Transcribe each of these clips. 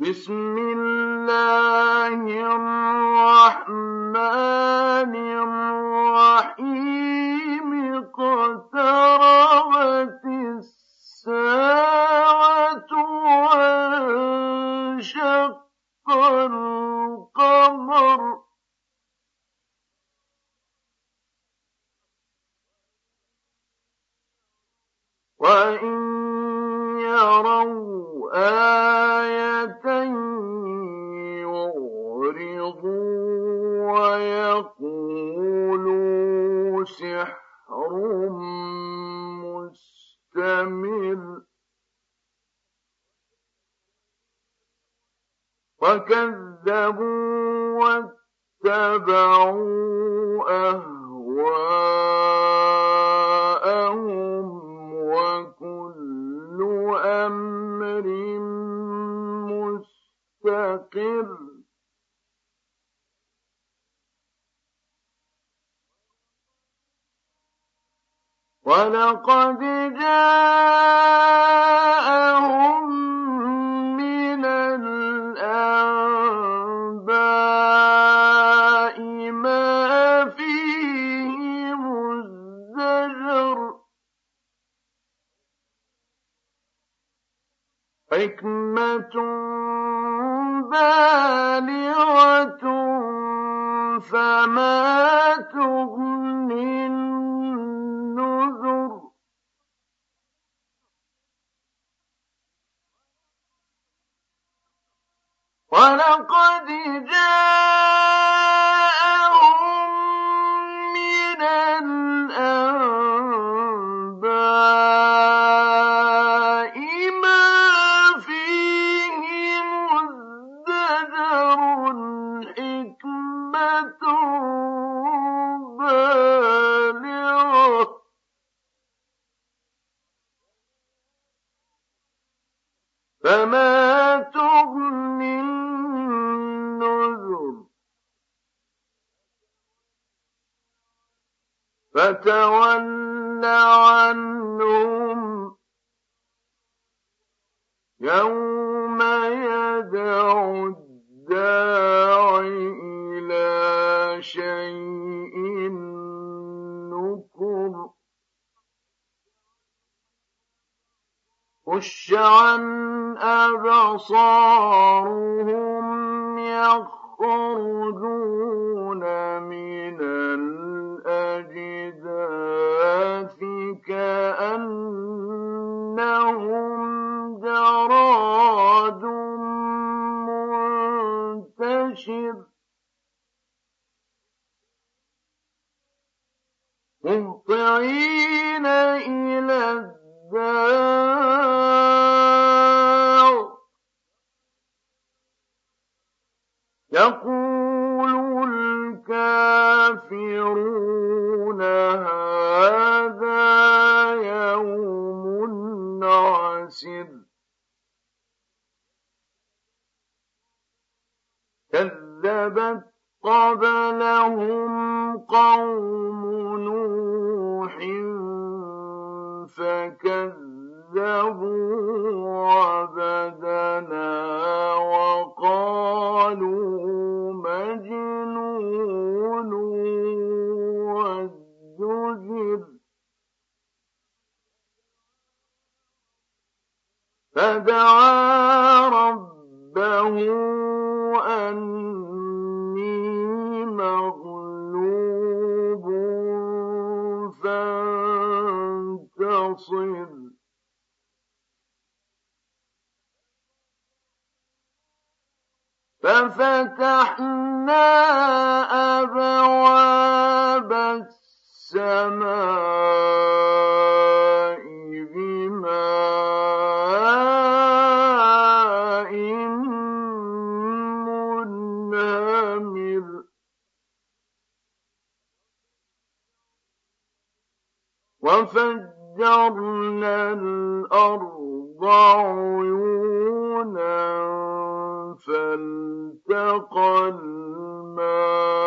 بسم الله الرحمن مستمر وكذبوا واتبعوا أهواءهم وكل أمر مستقر. ولقد جاءهم من الأنباء ما فيه مزدجر خش عن أبصارهم يخرجون من الأجداث كأنهم جراد منتشر مهطعين إلى الداع يقول الكافرون هذا يوم عسر. كذبت قبلهم قوم نوح فكذبوا وقالوا مجنون فدعا ربه ففتحنا أبواب السماء بماء منهمر وفجرنا الأرض عيونا فالتقى الماء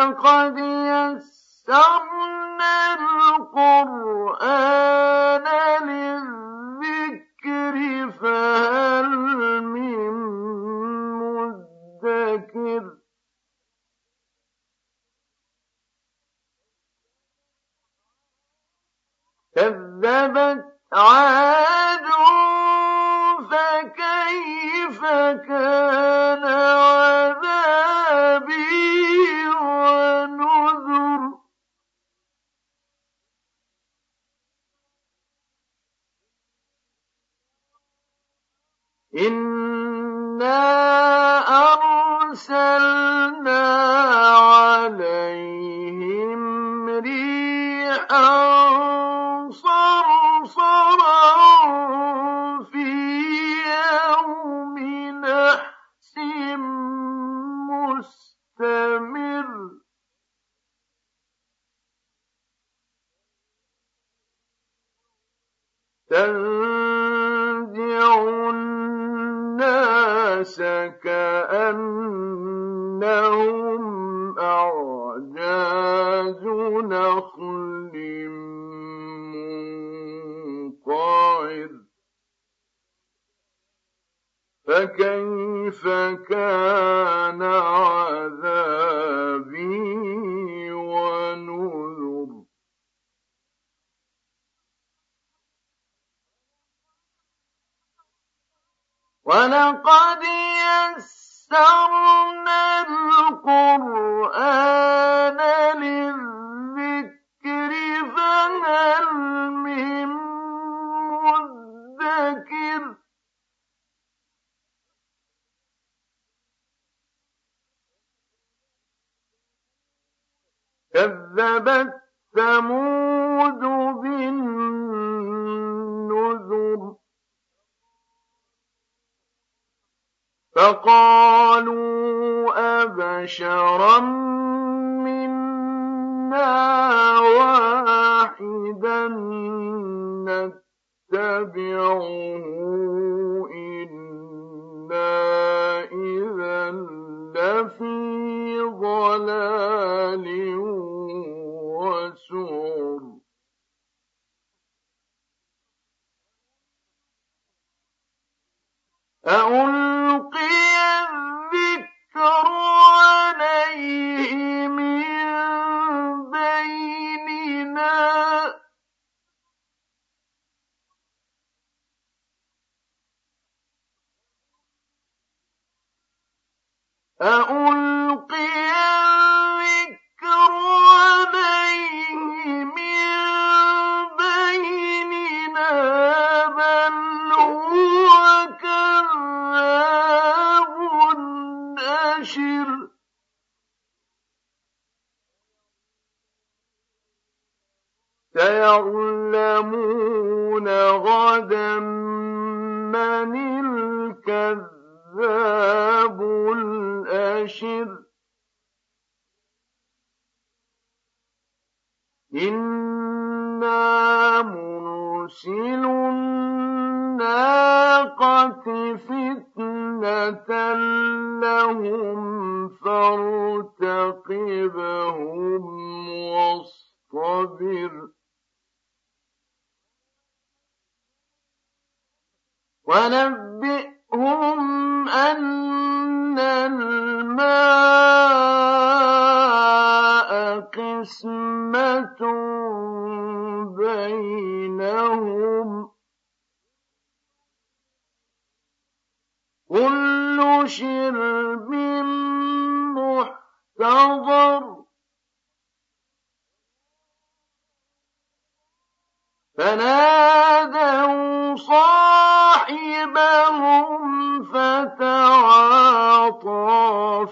لقد يسرنا القرآن. إن الناس كأنهم أعجاز نخل منقعر فكيف كان عذاب ولقد يسرنا القرآن للذكر فهل من مدكر؟ كذبت ثمود فقالوا أبشرا منا واحدا نتبعه إنا إذا لفي ضلال يَغْفِرْ ونبئهم أن الماء قسمة بينهم. كل شرب محتضر. فنادوا صاحبهم فتعاطى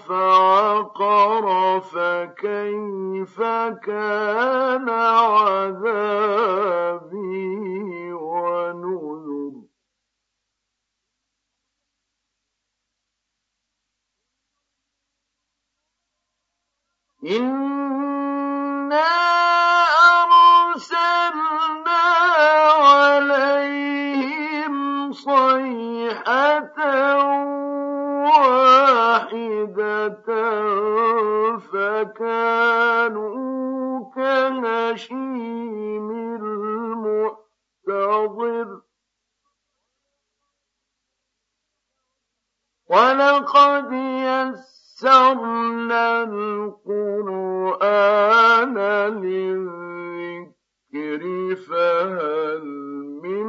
فعقر فكيف كان عذابي ونذر إِنَّا فكانوا كهشيم المحتضر ولقد يسرنا القرآن للذكر فهل من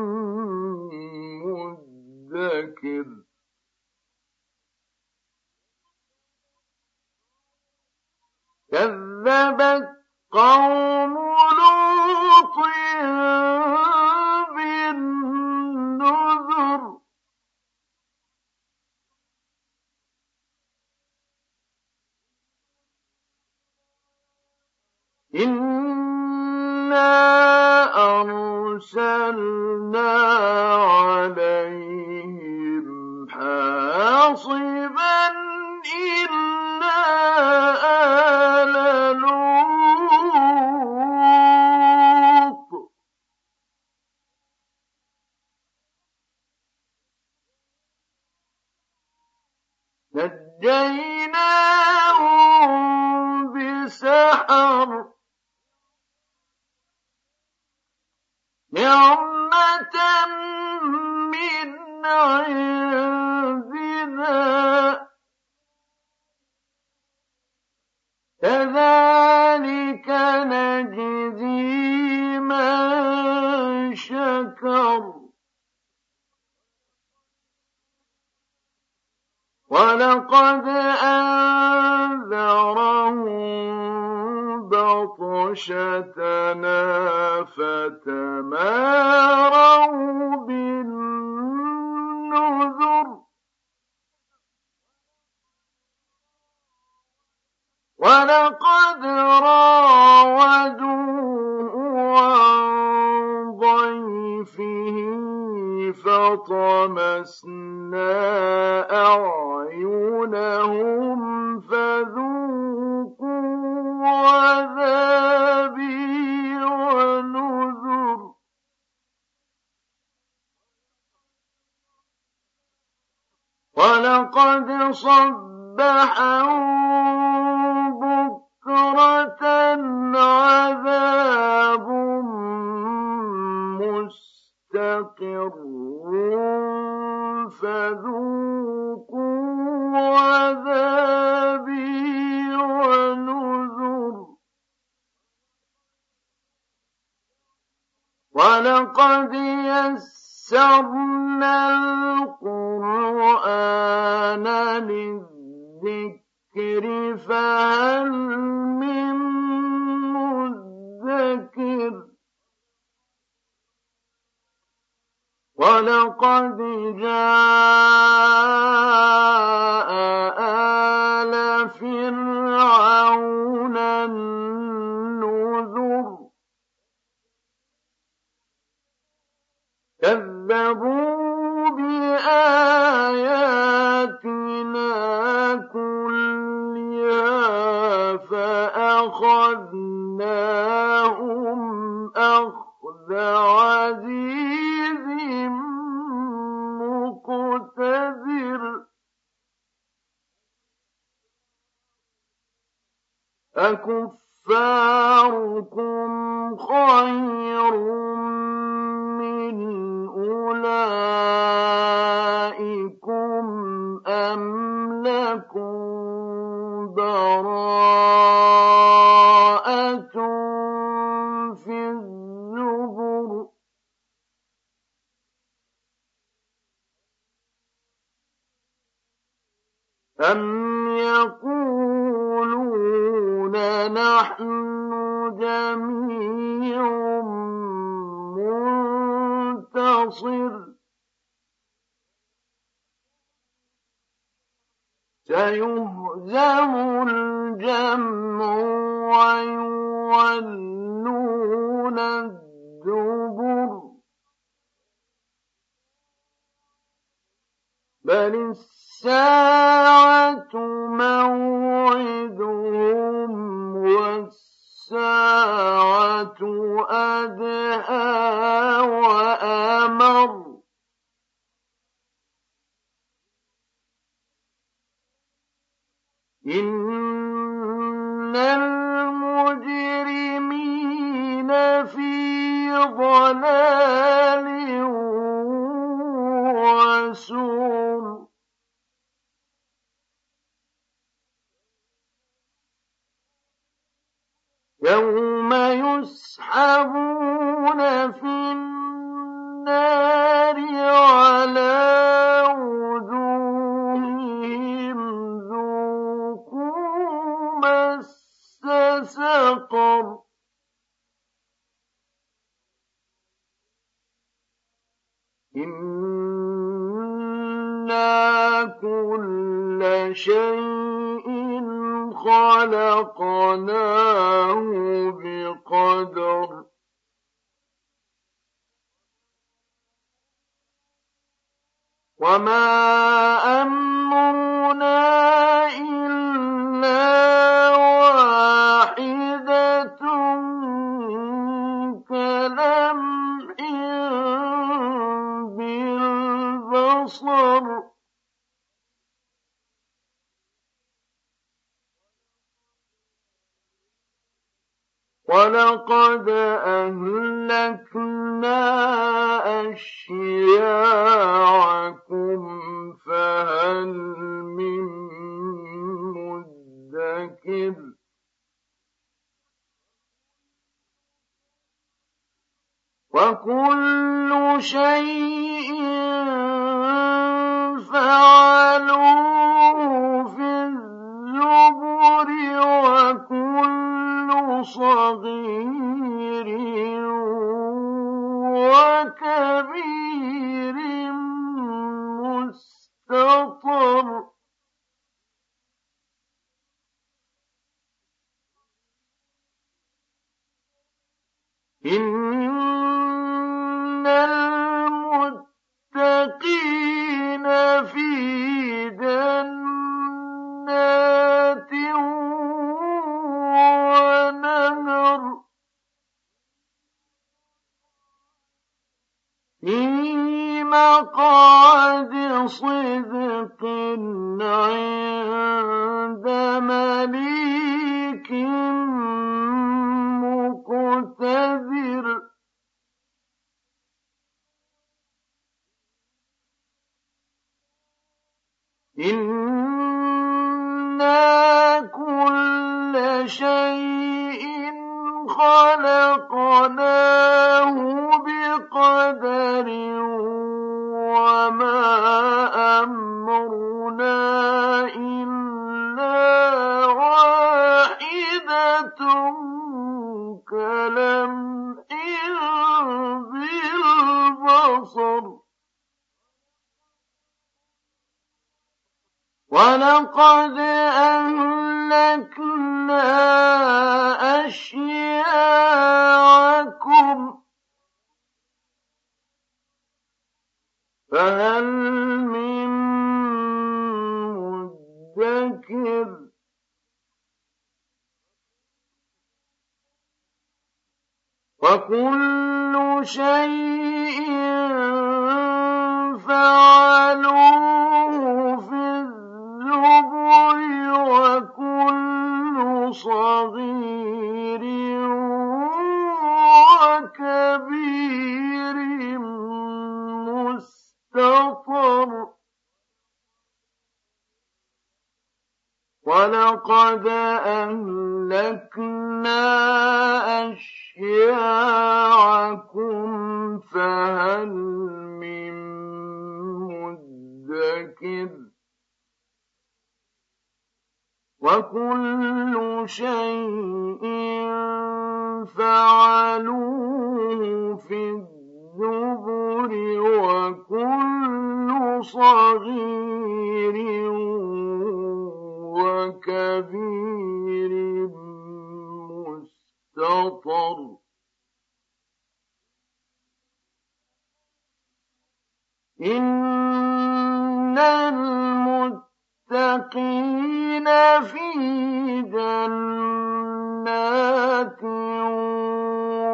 مدكر؟ كذبت قوم لوط بالنذر. إنا أرسلنا من شكر. ولقد أنذرهم بطشتنا فتماروا بالنذر ولقد راودوه عن ضيفه فطمسنا أعينهم فذوقوا عذابي ونذر. ولقد صبحهم يسرنا القرآن للذكر فهل من مدكر ولقد جاء آل فرعون النذر كذبوا بآياتنا كلها فأخذناهم أخذ عزيز مقتدر أكفاركم يقولون نحن جميع منتصر. سيهزم الجمع ويولون الدبر. بل الساعة موعدهم والساعة أدهى وأمر. إنا كل شيء خلقناه بقدر وما أمرنا ولقد أهلكنا أشياعكم فهل من مدكر؟ وكل شيء فعلوه. صغير وكبير مستطر. إنا كل شيء خلقناه بقدر وما ولقد أهلكنا أشياعكم فهل من مدكر وكل شيء فعلوه صغير وكبير مستطر. ولقد أهلكنا أشياعكم فهل من مدكر أشياء شيء فعلوه في الزبر وكل صغير وكبير مستطر. إن متقين في جنات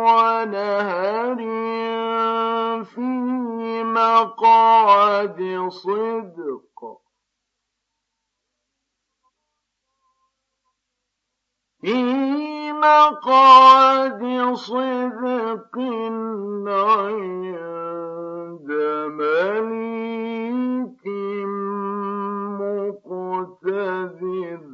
ونهر في مقعد صدق. في مقعد صدق عند مليك مقتدر